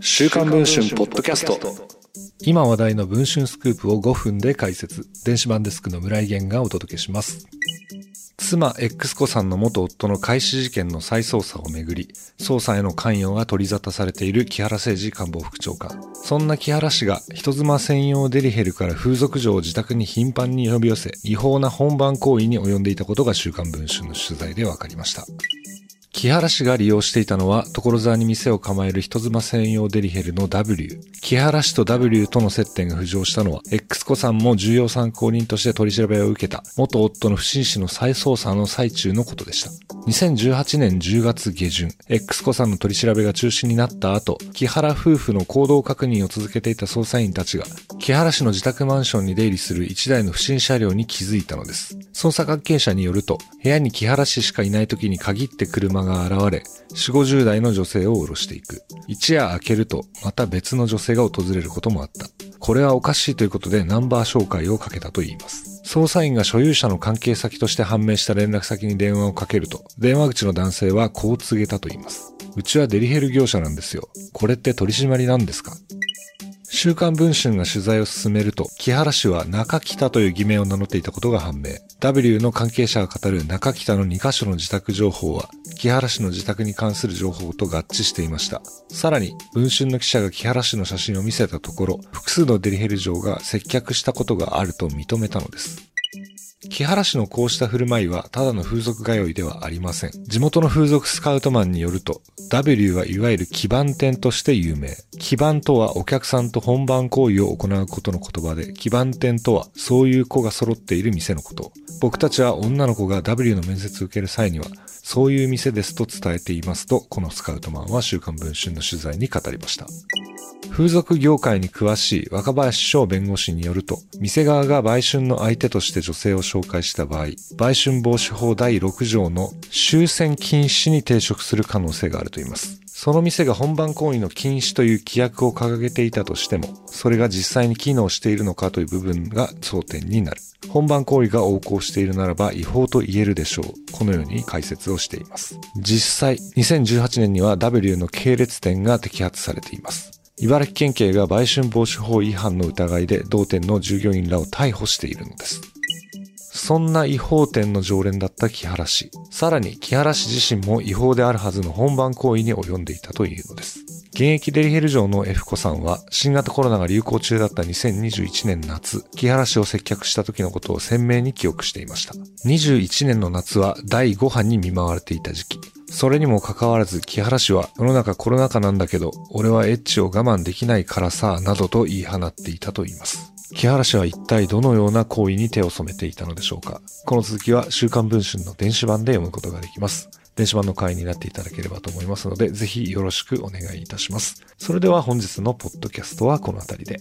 週刊文春ポッドキャスト。今話題の文春スクープを5分で解説。電子版デスクの村井源がお届けします。妻 X 子さんの元夫の開始事件の再捜査をめぐり捜査への関与が取り沙汰されている木原誠二官房副長官。そんな木原氏が人妻専用デリヘルから風俗嬢を自宅に頻繁に呼び寄せ違法な本番行為に及んでいたことが週刊文春の取材で分かりました。木原氏が利用していたのは、所沢に店を構える人妻専用デリヘルの W。木原氏と W との接点が浮上したのは、X 子さんも重要参考人として取り調べを受けた、元夫の不審死の再捜査の最中のことでした。2018年10月下旬、X 子さんの取り調べが中止になった後、木原夫婦の行動確認を続けていた捜査員たちが、木原氏の自宅マンションに出入りする1台の不審車両に気づいたのです。捜査関係者によると、部屋に木原氏しかいない時に限って車が現れ、4、50代の女性を降ろしていく。一夜明けると、また別の女性が訪れることもあった。これはおかしいということでナンバー紹介をかけたと言います。捜査員が所有者の関係先として判明した連絡先に電話をかけると、電話口の男性はこう告げたと言います。うちはデリヘル業者なんですよ。これって取り締まりなんですか？週刊文春が取材を進めると、木原氏は中北という偽名を名乗っていたことが判明。W の関係者が語る中北の2カ所の自宅情報は、木原氏の自宅に関する情報と合致していました。さらに、文春の記者が木原氏の写真を見せたところ、複数のデリヘル嬢が接客したことがあると認めたのです。木原氏のこうした振る舞いはただの風俗通いではありません。地元の風俗スカウトマンによると、W はいわゆる基盤店として有名。基盤とはお客さんと本番行為を行うことの言葉で、基盤店とはそういう子が揃っている店のこと。僕たちは女の子が W の面接を受ける際には、そういう店ですと伝えていますと、このスカウトマンは週刊文春の取材に語りました。風俗業界に詳しい若林翔弁護士によると、店側が売春の相手として女性を紹介した場合、売春防止法第6条の終戦禁止に抵触する可能性があると言います。その店が本番行為の禁止という規約を掲げていたとしても、それが実際に機能しているのかという部分が争点になる。本番行為が横行しているならば違法と言えるでしょう。このように解説をしています。実際、2018年には W の系列店が摘発されています。茨城県警が売春防止法違反の疑いで同店の従業員らを逮捕しているのです。そんな違法店の常連だった木原氏。さらに木原氏自身も違法であるはずの本番行為に及んでいたというのです。現役デリヘル城の F 子さんは新型コロナが流行中だった2021年夏、木原氏を接客した時のことを鮮明に記憶していました。21年の夏は第5波に見舞われていた時期。それにもかかわらず木原氏は世の中コロナ禍なんだけど、俺はエッチを我慢できないからさ、などと言い放っていたと言います。木原氏は一体どのような行為に手を染めていたのでしょうか？この続きは週刊文春の電子版で読むことができます。電子版の会員になっていただければと思いますので、ぜひよろしくお願いいたします。それでは本日のポッドキャストはこの辺りで。